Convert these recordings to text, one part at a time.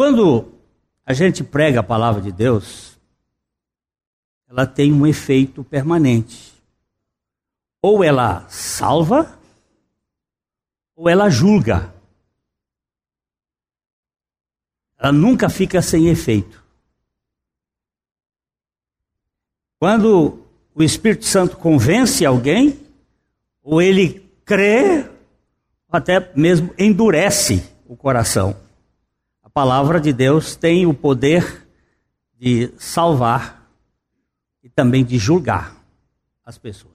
Quando a gente prega a palavra de Deus, ela tem um efeito permanente. Ou ela salva, ou ela julga. Ela nunca fica sem efeito. Quando o Espírito Santo convence alguém, ou ele crê, até mesmo endurece o coração. A palavra de Deus tem o poder de salvar e também de julgar as pessoas.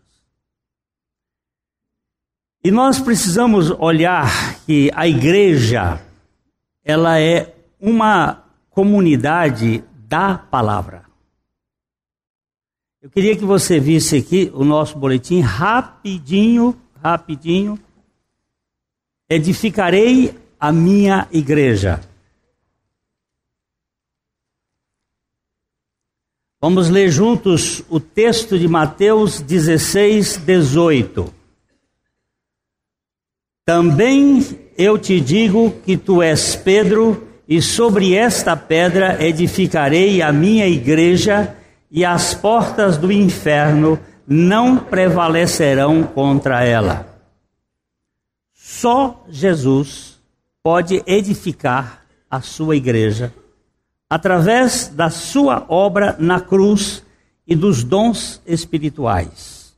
E nós precisamos olhar que a igreja ela é uma comunidade da palavra. Eu queria que você visse aqui o nosso boletim rapidinho, rapidinho. Edificarei a minha igreja. Vamos ler juntos o texto de Mateus 16, 18. Também eu te digo que tu és Pedro, e sobre esta pedra edificarei a minha igreja e as portas do inferno não prevalecerão contra ela. Só Jesus pode edificar a sua igreja através da sua obra na cruz e dos dons espirituais.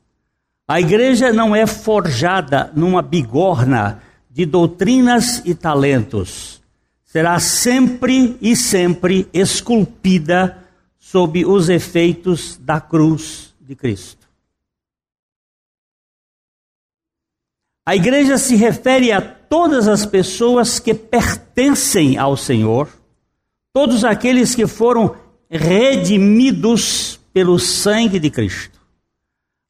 A igreja não é forjada numa bigorna de doutrinas e talentos. Será sempre e sempre esculpida sob os efeitos da cruz de Cristo. A igreja se refere a todas as pessoas que pertencem ao Senhor, todos aqueles que foram redimidos pelo sangue de Cristo.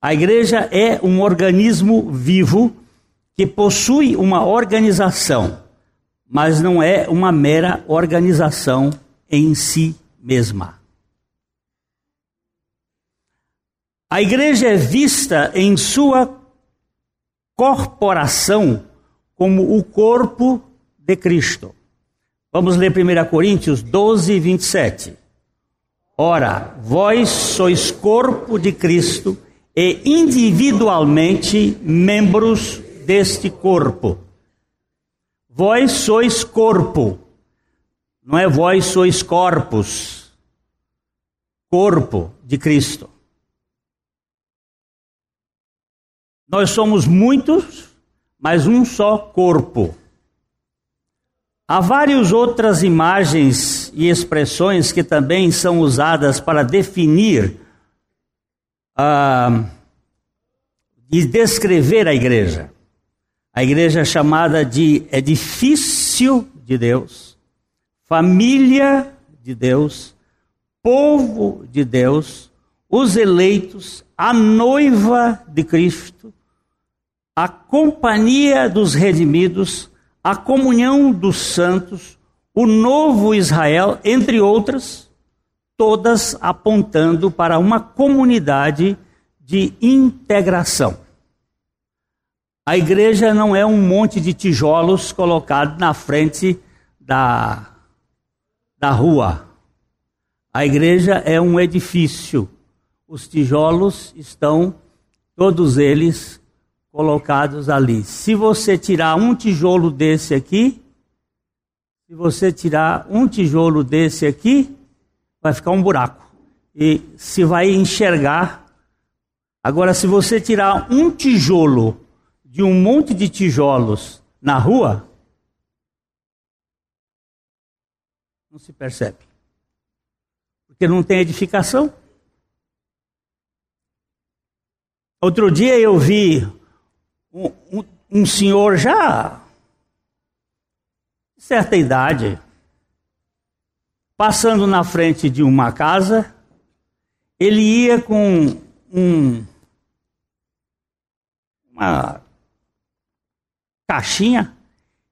A igreja é um organismo vivo que possui uma organização, mas não é uma mera organização em si mesma. A igreja é vista em sua corporação como o corpo de Cristo. Vamos ler 1 Coríntios 12, 27. Ora, vós sois corpo de Cristo e individualmente membros deste corpo. Vós sois corpo, não é vós sois corpos, corpo de Cristo. Nós somos muitos, mas um só corpo. Há várias outras imagens e expressões que também são usadas para definir uh, e descrever a igreja. A igreja é chamada de edifício de Deus, família de Deus, povo de Deus, os eleitos, a noiva de Cristo, a companhia dos redimidos, a comunhão dos santos, o novo Israel, entre outras, todas apontando para uma comunidade de integração. A igreja não é um monte de tijolos colocado na frente da, da rua. A igreja é um edifício. Os tijolos estão, todos eles, colocados ali. Se você tirar um tijolo desse aqui, se você tirar um tijolo desse aqui, vai ficar um buraco. E se vai enxergar. Agora, se você tirar um tijolo de um monte de tijolos na rua, não se percebe. Porque não tem edificação. Outro dia eu vi um, um, senhor já de certa idade, passando na frente de uma casa, ele ia com um, uma caixinha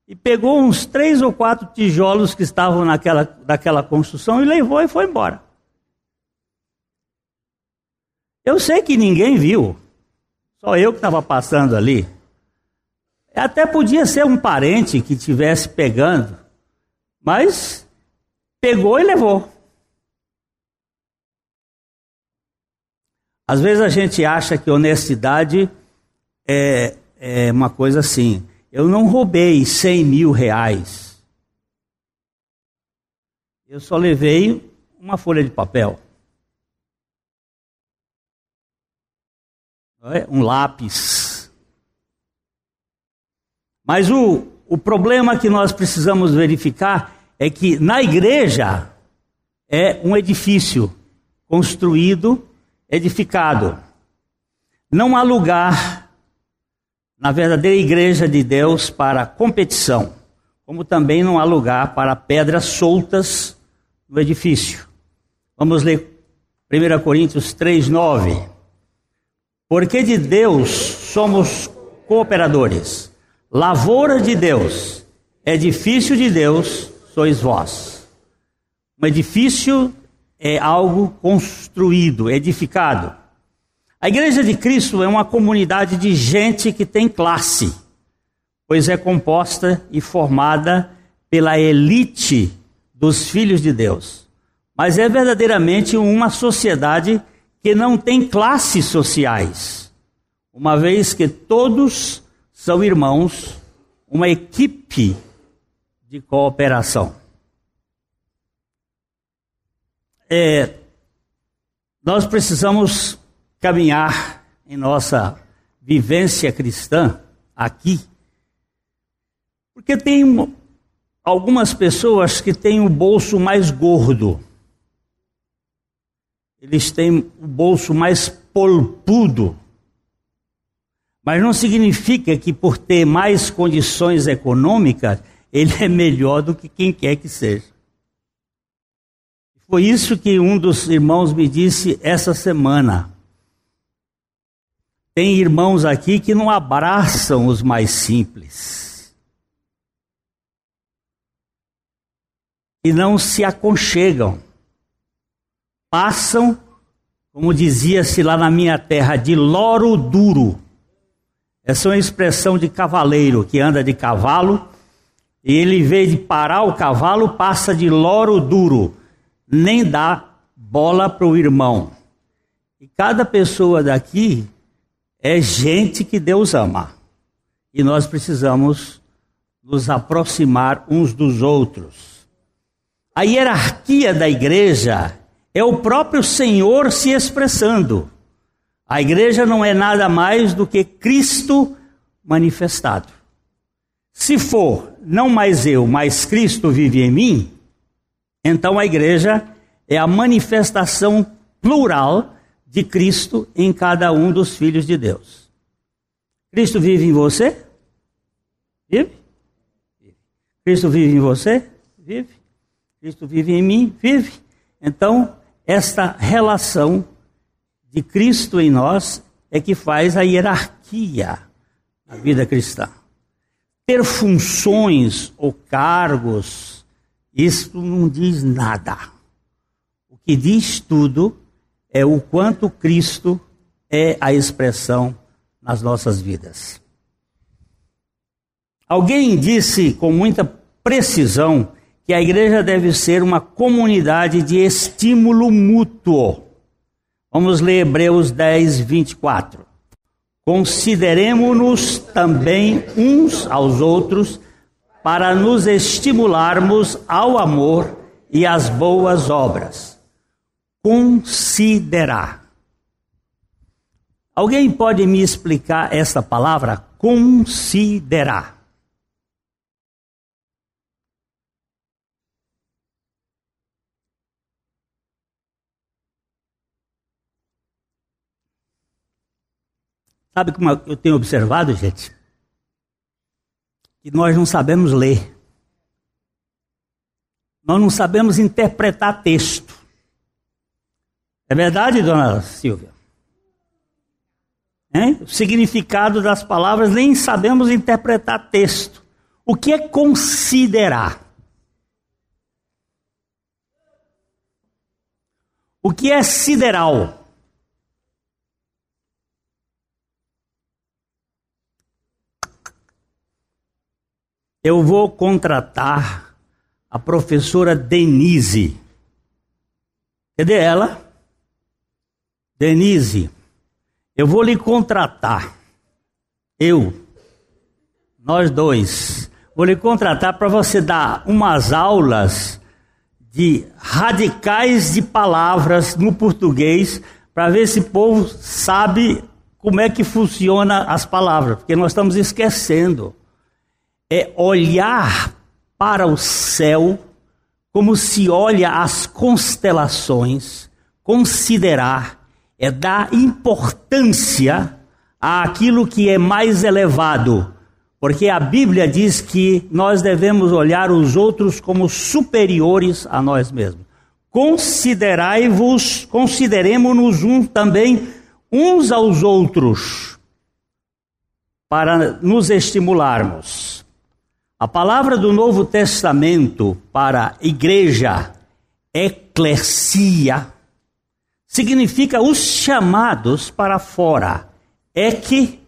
e pegou uns três ou quatro tijolos que estavam naquela, daquela construção e levou e foi embora. Eu sei que ninguém viu, só eu que estava passando ali. Até podia ser um parente que estivesse pegando, mas pegou e levou. Às vezes a gente acha que honestidade é, é uma coisa assim. Eu não roubei 100 mil reais. Eu só levei uma folha de papel. Um lápis. Mas o, o problema que nós precisamos verificar é que na igreja é um edifício construído, edificado. Não há lugar na verdadeira igreja de Deus para competição, como também não há lugar para pedras soltas no edifício. Vamos ler 1 Coríntios 3, 9. Porque de Deus somos cooperadores, lavoura de Deus, edifício de Deus sois vós. Um edifício é algo construído, edificado. A igreja de Cristo é uma comunidade de gente que tem classe, pois é composta e formada pela elite dos filhos de Deus. Mas é verdadeiramente uma sociedade que não tem classes sociais, uma vez que todos são irmãos, uma equipe de cooperação. É, nós precisamos caminhar em nossa vivência cristã aqui, porque tem algumas pessoas que têm o bolso mais gordo, eles têm o bolso mais polpudo, mas não significa que por ter mais condições econômicas ele é melhor do que quem quer que seja. Foi isso que um dos irmãos me disse essa semana. Tem irmãos aqui que não abraçam os mais simples. E não se aconchegam. Passam, como dizia-se lá na minha terra, de loro duro. Essa é uma expressão de cavaleiro que anda de cavalo e ele, em vez de parar o cavalo, passa de loro duro, nem dá bola para o irmão. E cada pessoa daqui é gente que Deus ama. E nós precisamos nos aproximar uns dos outros. A hierarquia da igreja é o próprio Senhor se expressando. A igreja não é nada mais do que Cristo manifestado. Se for não mais eu, mas Cristo vive em mim, então a igreja é a manifestação plural de Cristo em cada um dos filhos de Deus. Cristo vive em você? Vive? Cristo vive em você? Vive. Cristo vive em mim? Vive. Então, esta relação de Cristo em nós é que faz a hierarquia na vida cristã ter funções ou cargos, isso não diz nada. O que diz tudo é o quanto Cristo é a expressão nas nossas vidas. Alguém disse com muita precisão que a igreja deve ser uma comunidade de estímulo mútuo. Vamos ler Hebreus 10, 24. Consideremos-nos também uns aos outros para nos estimularmos ao amor e às boas obras. Considerar. Alguém pode me explicar essa palavra? Considerar. Sabe como eu tenho observado, gente? Que nós não sabemos ler. Nós não sabemos interpretar texto. É verdade, dona Silvia? Hein? O significado das palavras nem sabemos interpretar texto. O que é considerar? O que é sideral? Eu vou contratar a professora Denise. Cadê ela? Denise, eu vou lhe contratar. Eu, nós dois, vou lhe contratar para você dar umas aulas de radicais de palavras no português, para ver se o povo sabe como é que funciona as palavras, porque nós estamos esquecendo. É olhar para o céu como se olha as constelações, considerar, é dar importância àquilo que é mais elevado, porque a Bíblia diz que nós devemos olhar os outros como superiores a nós mesmos. Considerai-vos, consideremos-nos um, também uns aos outros, para nos estimularmos. A palavra do Novo Testamento para igreja, eclesia, significa os chamados para fora. Ek,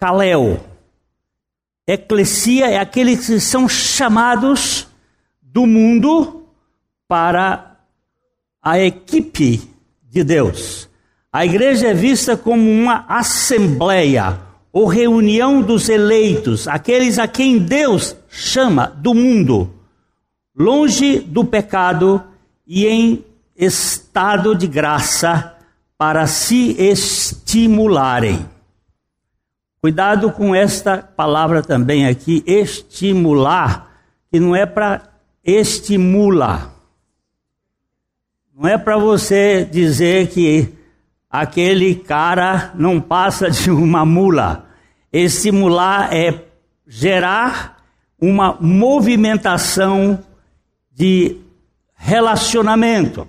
kaleo. Eclesia é aqueles que são chamados do mundo para a equipe de Deus. A igreja é vista como uma assembleia ou reunião dos eleitos, aqueles a quem Deus chama do mundo, longe do pecado e em estado de graça para se estimularem. Cuidado com esta palavra também aqui, estimular, que não é para estimular. Não é para você dizer que aquele cara não passa de uma mula. Estimular é gerar uma movimentação de relacionamento.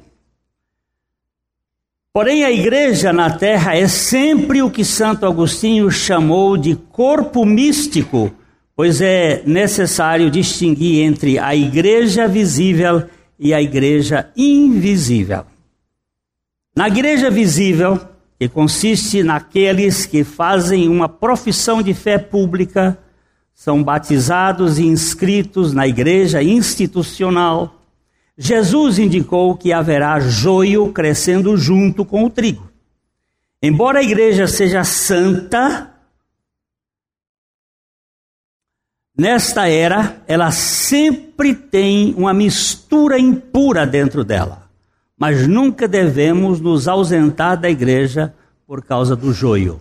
Porém, a igreja na terra é sempre o que Santo Agostinho chamou de corpo místico, pois é necessário distinguir entre a igreja visível e a igreja invisível. Na igreja visível, que consiste naqueles que fazem uma profissão de fé pública, são batizados e inscritos na igreja institucional, Jesus indicou que haverá joio crescendo junto com o trigo. Embora a igreja seja santa, nesta era ela sempre tem uma mistura impura dentro dela. Mas nunca devemos nos ausentar da igreja por causa do joio.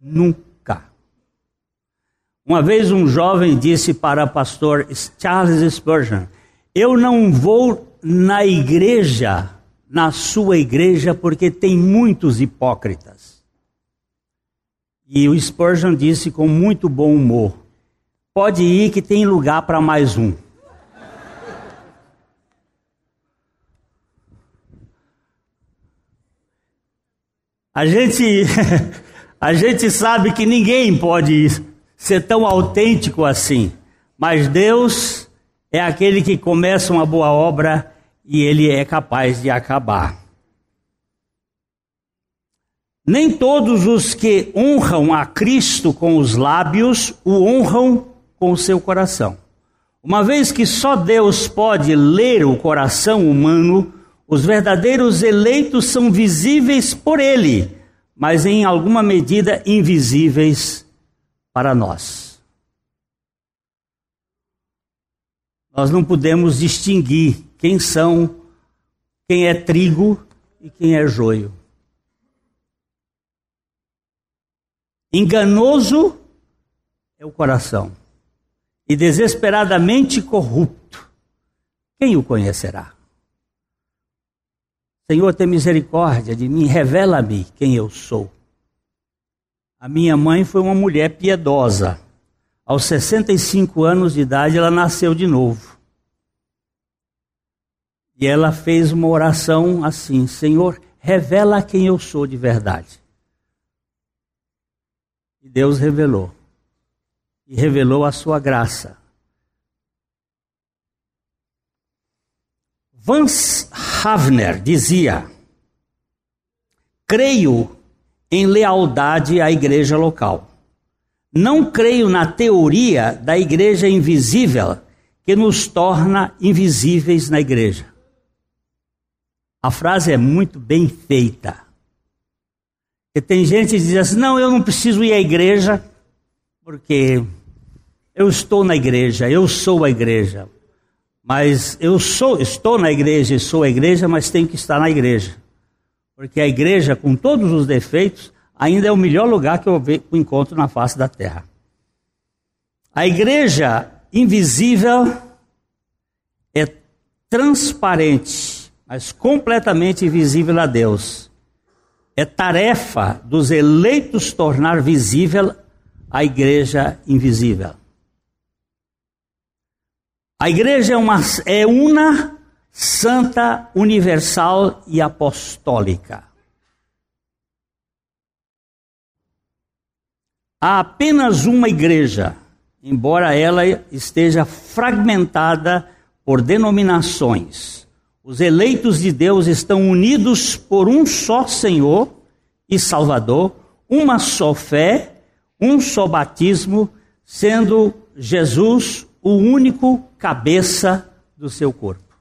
Nunca. Uma vez um jovem disse para o pastor Charles Spurgeon: eu não vou na igreja, na sua igreja, porque tem muitos hipócritas. E o Spurgeon disse com muito bom humor: pode ir que tem lugar para mais um. A gente, a gente sabe que ninguém pode ser tão autêntico assim, mas Deus é aquele que começa uma boa obra e ele é capaz de acabar. Nem todos os que honram a Cristo com os lábios o honram com o seu coração. Uma vez que só Deus pode ler o coração humano, os verdadeiros eleitos são visíveis por Ele, mas em alguma medida invisíveis para nós. Nós não podemos distinguir quem são, quem é trigo e quem é joio. Enganoso é o coração e desesperadamente corrupto. Quem o conhecerá? Senhor, tem misericórdia de mim, revela-me quem eu sou. A minha mãe foi uma mulher piedosa aos 65 anos de idade, ela nasceu de novo. E ela fez uma oração assim: Senhor, revela quem eu sou de verdade. E Deus revelou. E revelou a sua graça. Vance Havner dizia: Creio em lealdade à igreja local. Não creio na teoria da igreja invisível que nos torna invisíveis na igreja. A frase é muito bem feita. E tem gente que diz assim: não, eu não preciso ir à igreja, porque eu estou na igreja, eu sou a igreja. Mas eu sou, estou na igreja e sou a igreja, mas tenho que estar na igreja. Porque a igreja, com todos os defeitos, ainda é o melhor lugar que eu encontro na face da terra. A igreja invisível é transparente, mas completamente invisível a Deus. É tarefa dos eleitos tornar visível a igreja invisível. A igreja é uma, é una, santa, universal e apostólica. Há apenas uma igreja, embora ela esteja fragmentada por denominações. Os eleitos de Deus estão unidos por um só Senhor e Salvador, uma só fé, um só batismo, sendo Jesus o único cabeça do seu corpo.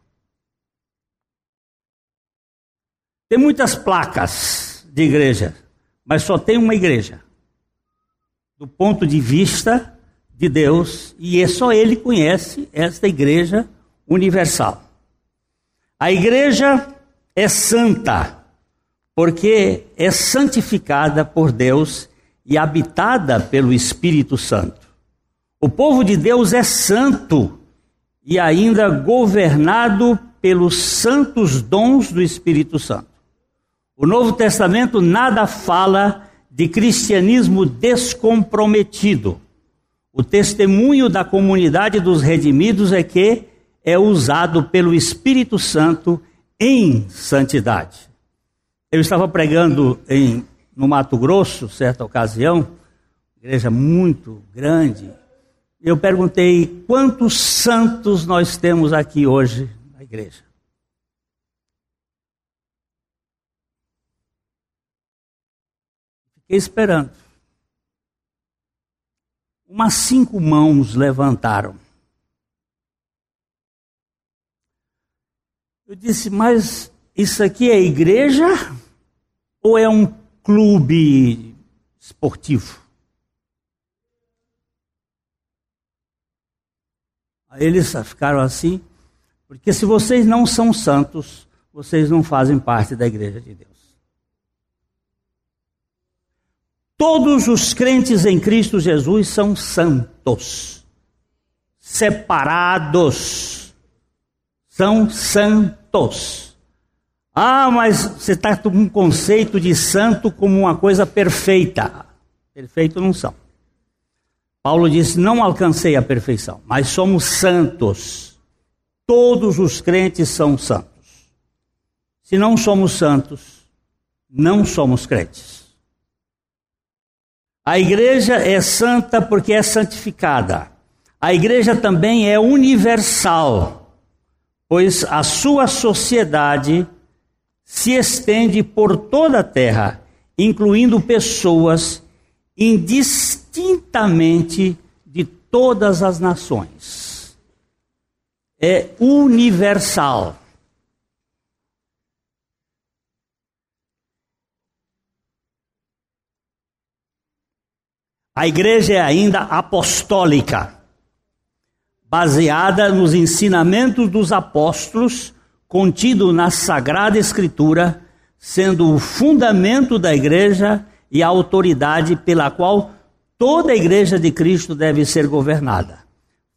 Tem muitas placas de igreja, mas só tem uma igreja. Do ponto de vista de Deus, e é só Ele conhece esta igreja universal. A igreja é santa, porque é santificada por Deus e habitada pelo Espírito Santo. O povo de Deus é santo e ainda governado pelos santos dons do Espírito Santo. O Novo Testamento nada fala de cristianismo descomprometido. O testemunho da comunidade dos redimidos é que é usado pelo Espírito Santo em santidade. Eu estava pregando em, no Mato Grosso, certa ocasião, igreja muito grande, eu perguntei quantos santos nós temos aqui hoje na igreja. Fiquei esperando. Umas cinco mãos levantaram. Eu disse, mas isso aqui é igreja ou é um clube esportivo? Eles ficaram assim, porque se vocês não são santos, vocês não fazem parte da igreja de Deus. Todos os crentes em Cristo Jesus são santos, separados, são santos. Ah, mas você está com um conceito de santo como uma coisa perfeita. Perfeito não são. Paulo disse: Não alcancei a perfeição, mas somos santos. Todos os crentes são santos. Se não somos santos, não somos crentes. A igreja é santa porque é santificada. A igreja também é universal, pois a sua sociedade se estende por toda a terra, incluindo pessoas indistintamente de todas as nações. É universal. A igreja é ainda apostólica, baseada nos ensinamentos dos apóstolos, contido na Sagrada Escritura, sendo o fundamento da igreja e a autoridade pela qual toda a igreja de Cristo deve ser governada.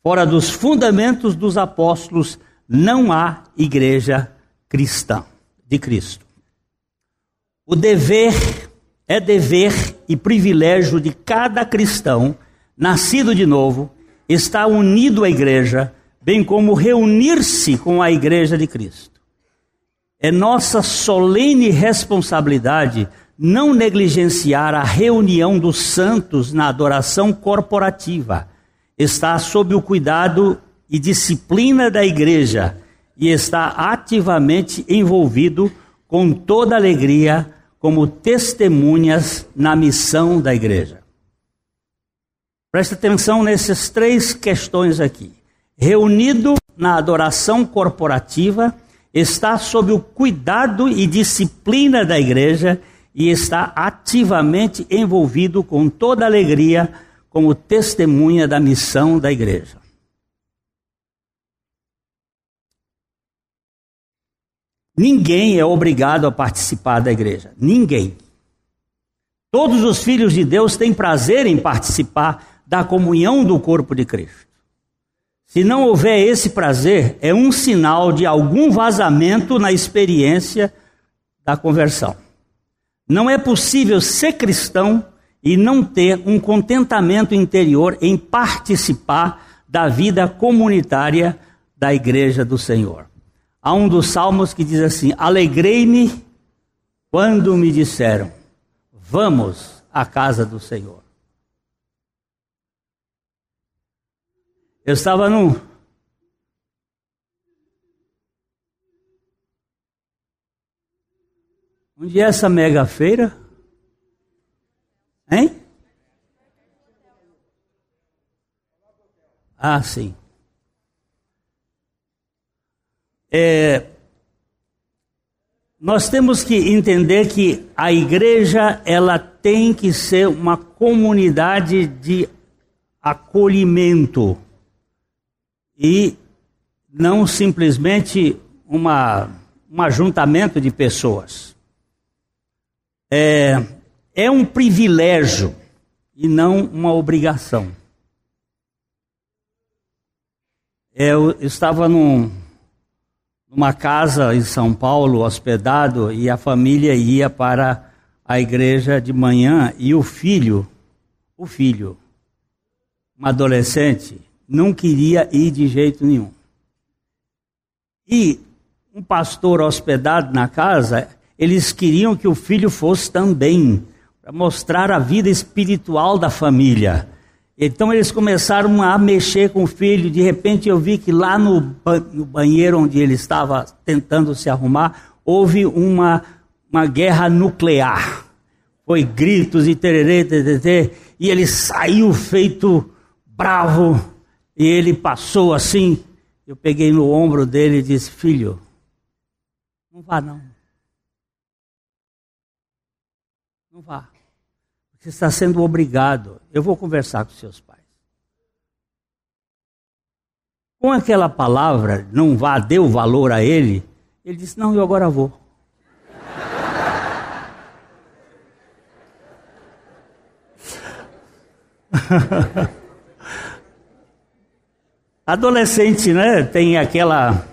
Fora dos fundamentos dos apóstolos, não há igreja cristã de Cristo. O dever é dever e privilégio de cada cristão nascido de novo estar unido à igreja, bem como reunir-se com a igreja de Cristo. É nossa solene responsabilidade não negligenciar a reunião dos santos na adoração corporativa. Está sob o cuidado e disciplina da igreja e está ativamente envolvido com toda alegria como testemunhas na missão da igreja. Preste atenção nessas três questões aqui. reunido na adoração corporativa, está sob o cuidado e disciplina da igreja e está ativamente envolvido com toda alegria como testemunha da missão da igreja. Ninguém é obrigado a participar da igreja. Ninguém. Todos os filhos de Deus têm prazer em participar da comunhão do corpo de Cristo. Se não houver esse prazer, é um sinal de algum vazamento na experiência da conversão. Não é possível ser cristão e não ter um contentamento interior em participar da vida comunitária da igreja do Senhor. Há um dos salmos que diz assim: Alegrei-me quando me disseram, vamos à casa do Senhor. Eu estava num. Onde é essa mega feira? Hein? Ah, sim. É, nós temos que entender que a igreja ela tem que ser uma comunidade de acolhimento e não simplesmente uma, um ajuntamento de pessoas. É, é um privilégio e não uma obrigação. Eu estava num, numa casa em São Paulo, hospedado, e a família ia para a igreja de manhã e o filho, o filho, um adolescente, não queria ir de jeito nenhum. E um pastor hospedado na casa, eles queriam que o filho fosse também, para mostrar a vida espiritual da família. Então eles começaram a mexer com o filho. De repente eu vi que lá no, banheiro onde ele estava tentando se arrumar, houve uma, uma guerra nuclear. Foi gritos e tererê, tererê, e ele saiu feito bravo e ele passou assim. Eu peguei no ombro dele e disse: Filho, não vá não. Não vá. Você está sendo obrigado. Eu vou conversar com seus pais. Com aquela palavra, não vá, deu valor a ele. Ele disse: Não, eu agora vou. Adolescente, né? Tem aquela.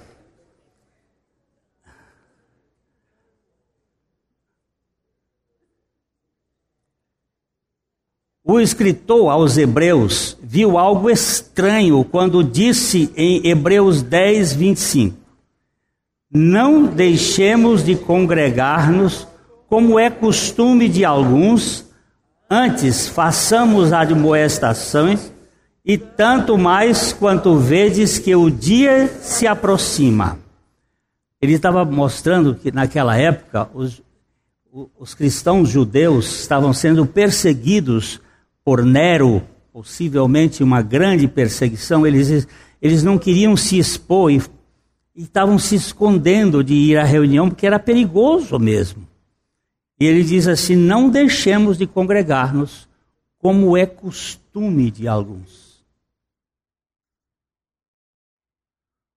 O escritor aos Hebreus viu algo estranho quando disse em Hebreus 10, 25: Não deixemos de congregar-nos, como é costume de alguns, antes façamos admoestações e tanto mais quanto vedes que o dia se aproxima. Ele estava mostrando que naquela época os, os cristãos judeus estavam sendo perseguidos por Nero, possivelmente uma grande perseguição. Eles, eles não queriam se expor e, e estavam se escondendo de ir à reunião porque era perigoso mesmo. E ele diz assim: não deixemos de congregar-nos, como é costume de alguns.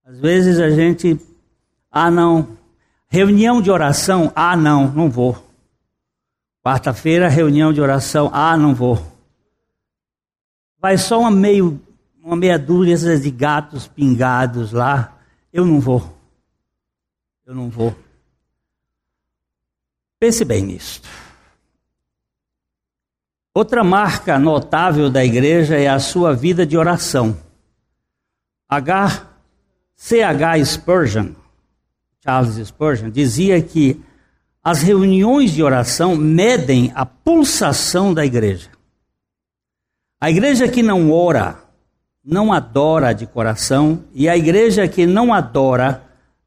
Às vezes a gente, ah não, reunião de oração, ah não, não vou. Quarta-feira, reunião de oração, ah não vou. Vai só uma, meio, uma meia dúzia de gatos pingados lá, eu não vou. Eu não vou. Pense bem nisso. Outra marca notável da igreja é a sua vida de oração. H. C.H. Spurgeon, Charles Spurgeon, dizia que as reuniões de oração medem a pulsação da igreja. A igreja que não ora, não adora de coração, e a igreja que não adora,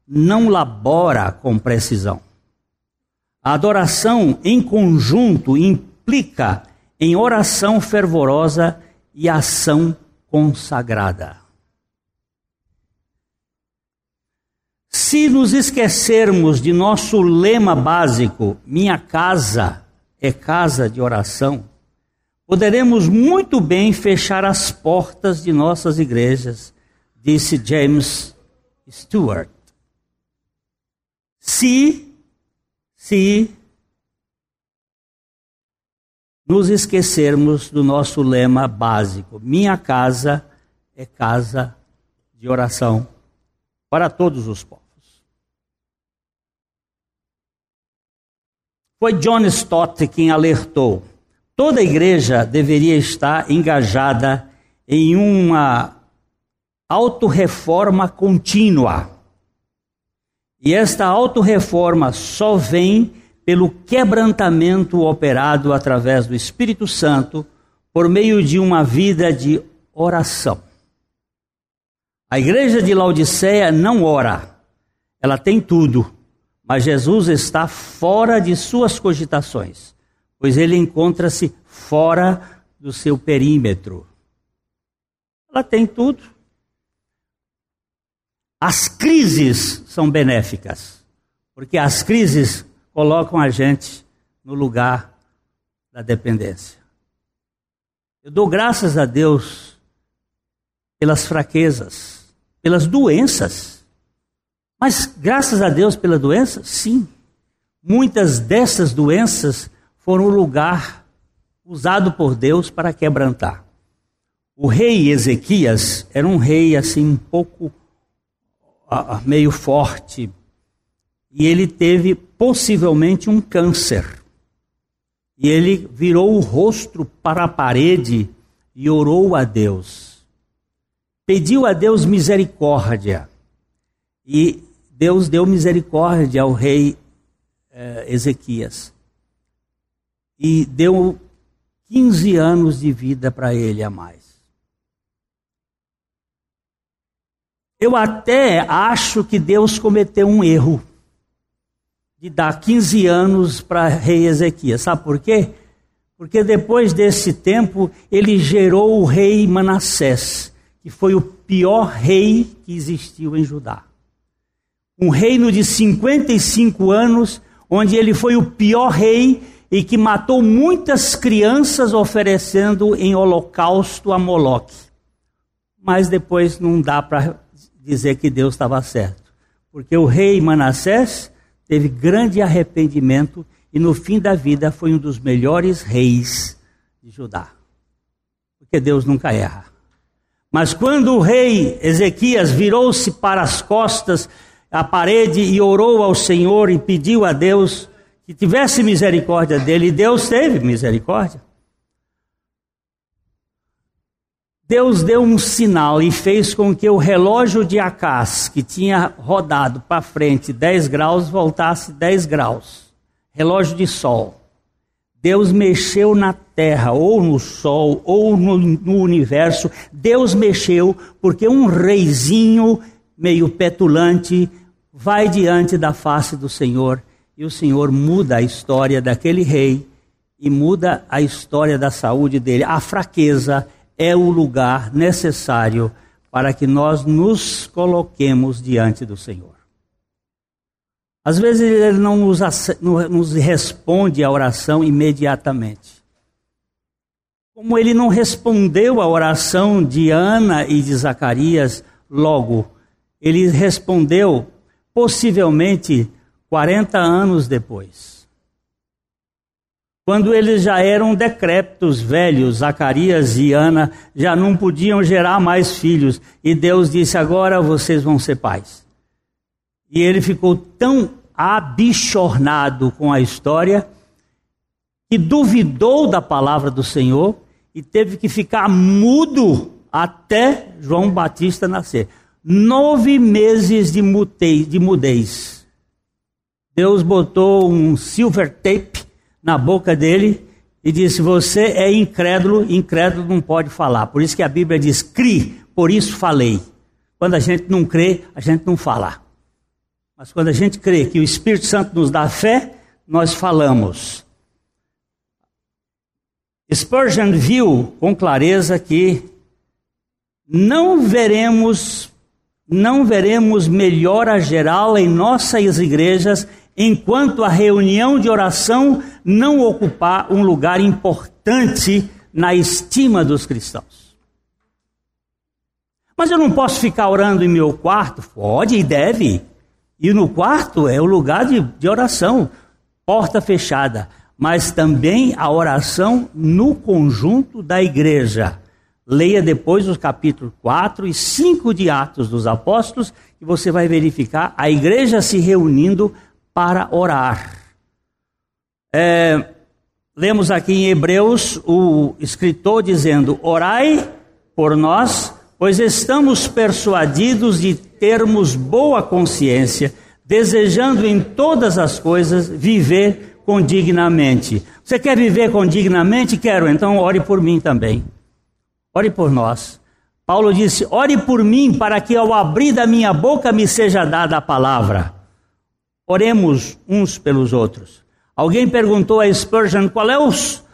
não labora com precisão. A adoração em conjunto implica em oração fervorosa e ação consagrada. Se nos esquecermos de nosso lema básico, minha casa é casa de oração, poderemos muito bem fechar as portas de nossas igrejas, disse James Stewart. Se, se nos esquecermos do nosso lema básico, minha casa é casa de oração para todos os povos. Foi John Stott quem alertou. Toda igreja deveria estar engajada em uma autorreforma contínua. E esta autorreforma só vem pelo quebrantamento operado através do Espírito Santo por meio de uma vida de oração. A igreja de Laodiceia não ora, ela tem tudo, mas Jesus está fora de suas cogitações, pois ele encontra-se fora do seu perímetro. Ela tem tudo. As crises são benéficas, porque as crises colocam a gente no lugar da dependência. Eu dou graças a Deus pelas fraquezas, pelas doenças mas graças a Deus pela doença, sim. Muitas dessas doenças foram o lugar usado por Deus para quebrantar. O rei Ezequias era um rei assim um pouco meio forte e ele teve possivelmente um câncer. E ele virou o rosto para a parede e orou a Deus. Pediu a Deus misericórdia. E Deus deu misericórdia ao rei eh, Ezequias e deu 15 anos de vida para ele a mais. Eu até acho que Deus cometeu um erro de dar 15 anos para rei Ezequias. Sabe por quê? Porque depois desse tempo ele gerou o rei Manassés, que foi o pior rei que existiu em Judá um reino de 55 anos, onde ele foi o pior rei e que matou muitas crianças oferecendo em holocausto a Moloque. Mas depois não dá para dizer que Deus estava certo, porque o rei Manassés teve grande arrependimento e no fim da vida foi um dos melhores reis de Judá. Porque Deus nunca erra. Mas quando o rei Ezequias virou-se para as costas à parede e orou ao Senhor e pediu a Deus que tivesse misericórdia dele, e Deus teve misericórdia. Deus deu um sinal e fez com que o relógio de Acás, que tinha rodado para frente 10 graus, voltasse 10 graus. Relógio de sol. Deus mexeu na terra, ou no sol, ou no, no universo. Deus mexeu porque um reizinho meio petulante vai diante da face do Senhor e o Senhor muda a história daquele rei e muda a história da saúde dele. A fraqueza é o lugar necessário para que nós nos coloquemos diante do Senhor. Às vezes ele não nos, nos responde a oração imediatamente. Como ele não respondeu a oração de Ana e de Zacarias logo, ele respondeu possivelmente 40 anos depois. Quando eles já eram decrépitos, velhos, Zacarias e Ana já não podiam gerar mais filhos, e Deus disse: Agora vocês vão ser pais. E ele ficou tão abichornado com a história que duvidou da palavra do Senhor e teve que ficar mudo até João Batista nascer nove meses de, mutei, de mudez. Deus botou um silver tape na boca dele e disse: Você é incrédulo, incrédulo não pode falar. Por isso que a Bíblia diz: Cri, por isso falei. Quando a gente não crê, a gente não fala. Mas quando a gente crê que o Espírito Santo nos dá fé, nós falamos. Spurgeon viu com clareza que não veremos não veremos melhora geral em nossas igrejas enquanto a reunião de oração não ocupar um lugar importante na estima dos cristãos. Mas eu não posso ficar orando em meu quarto? Pode e deve. E no quarto é o lugar de, de oração, porta fechada. Mas também a oração no conjunto da igreja. Leia depois os capítulos 4 e 5 de Atos dos Apóstolos e você vai verificar a igreja se reunindo para orar. É, lemos aqui em Hebreus o escritor dizendo: Orai por nós, pois estamos persuadidos de termos boa consciência, desejando em todas as coisas viver condignamente. Você quer viver condignamente? Quero, então ore por mim também. Ore por nós. Paulo disse: Ore por mim, para que ao abrir da minha boca me seja dada a palavra. Oremos uns pelos outros. Alguém perguntou a Spurgeon qual é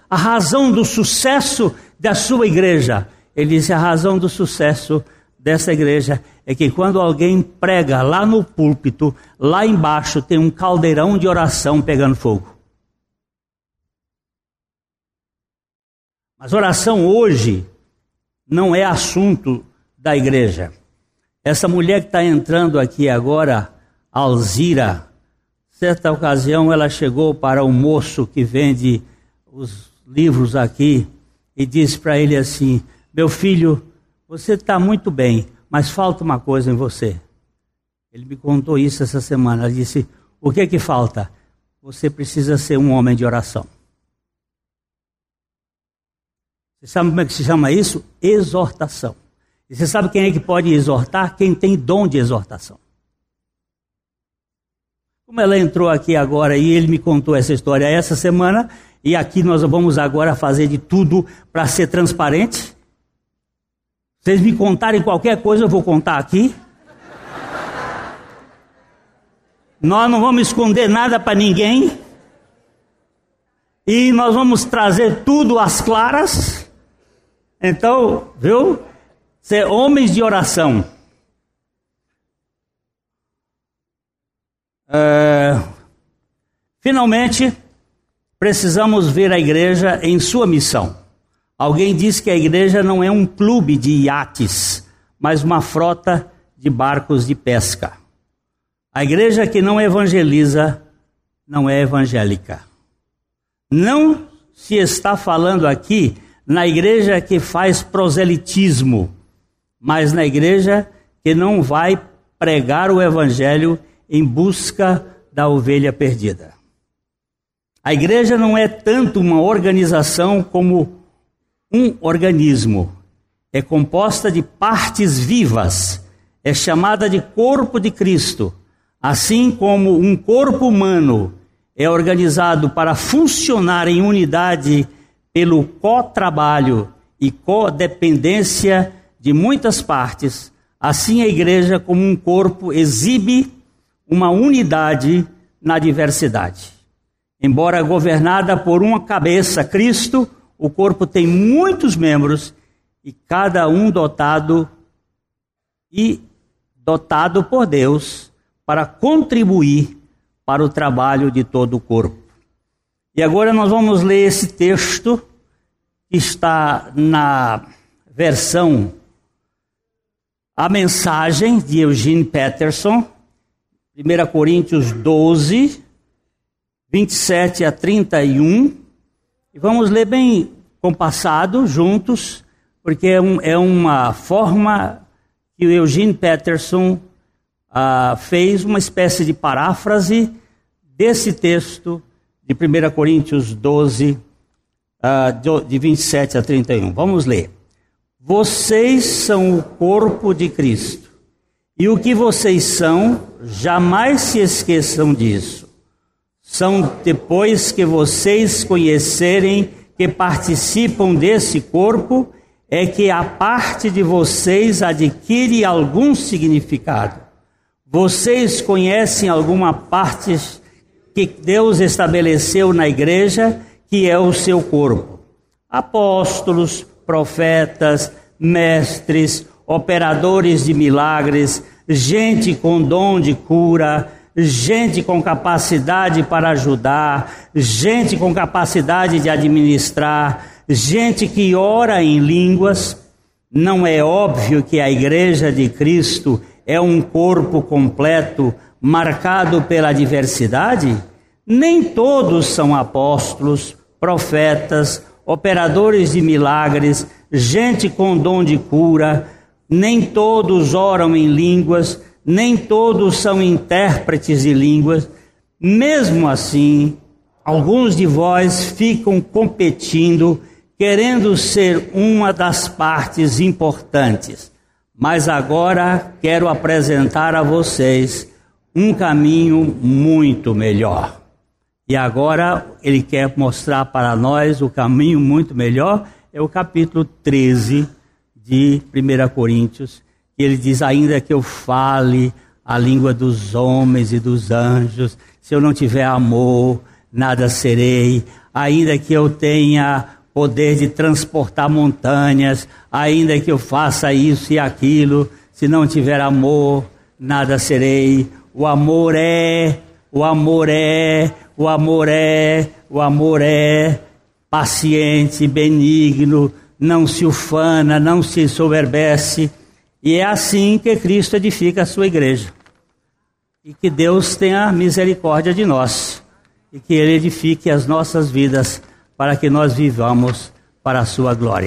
a razão do sucesso da sua igreja. Ele disse: a razão do sucesso dessa igreja é que quando alguém prega lá no púlpito, lá embaixo tem um caldeirão de oração pegando fogo. Mas oração hoje não é assunto da igreja. Essa mulher que está entrando aqui agora, Alzira, certa ocasião ela chegou para o moço que vende os livros aqui e disse para ele assim: Meu filho, você está muito bem, mas falta uma coisa em você. Ele me contou isso essa semana. Ela disse: O que é que falta? Você precisa ser um homem de oração. Você sabe como é que se chama isso? Exortação. E você sabe quem é que pode exortar? Quem tem dom de exortação. Como ela entrou aqui agora e ele me contou essa história essa semana, e aqui nós vamos agora fazer de tudo para ser transparente. Vocês me contarem qualquer coisa, eu vou contar aqui. Nós não vamos esconder nada para ninguém. E nós vamos trazer tudo às claras. Então, viu? Ser homens de oração. É, finalmente, precisamos ver a igreja em sua missão. Alguém disse que a igreja não é um clube de iates, mas uma frota de barcos de pesca. A igreja que não evangeliza não é evangélica. Não se está falando aqui na igreja que faz proselitismo, mas na igreja que não vai pregar o evangelho em busca da ovelha perdida. A igreja não é tanto uma organização como um organismo. É composta de partes vivas. É chamada de corpo de Cristo. Assim como um corpo humano é organizado para funcionar em unidade pelo co-trabalho e codependência de muitas partes, assim a igreja, como um corpo, exibe uma unidade na diversidade. Embora governada por uma cabeça, Cristo, o corpo tem muitos membros e cada um dotado e dotado por Deus para contribuir para o trabalho de todo o corpo. E agora nós vamos ler esse texto que está na versão A Mensagem de Eugene Peterson, 1 Coríntios 12, 27 a 31. E vamos ler bem compassado, juntos, porque é, um, é uma forma que o Eugene Peterson ah, fez uma espécie de paráfrase desse texto de 1 Coríntios 12, uh, de 27 a 31. Vamos ler. Vocês são o corpo de Cristo, e o que vocês são, jamais se esqueçam disso. São depois que vocês conhecerem que participam desse corpo, é que a parte de vocês adquire algum significado. Vocês conhecem alguma parte que Deus estabeleceu na igreja, que é o seu corpo. Apóstolos, profetas, mestres, operadores de milagres, gente com dom de cura, gente com capacidade para ajudar, gente com capacidade de administrar, gente que ora em línguas. Não é óbvio que a igreja de Cristo é um corpo completo marcado pela diversidade? Nem todos são apóstolos, profetas, operadores de milagres, gente com dom de cura, nem todos oram em línguas, nem todos são intérpretes de línguas. Mesmo assim, alguns de vós ficam competindo, querendo ser uma das partes importantes. Mas agora quero apresentar a vocês um caminho muito melhor. E agora ele quer mostrar para nós o caminho muito melhor, é o capítulo 13 de 1 Coríntios, que ele diz: Ainda que eu fale a língua dos homens e dos anjos, se eu não tiver amor, nada serei. Ainda que eu tenha poder de transportar montanhas, ainda que eu faça isso e aquilo, se não tiver amor, nada serei. O amor é, o amor é, o amor é, o amor é paciente, benigno, não se ufana, não se soberbece. E é assim que Cristo edifica a sua igreja. E que Deus tenha misericórdia de nós. E que Ele edifique as nossas vidas para que nós vivamos para a sua glória.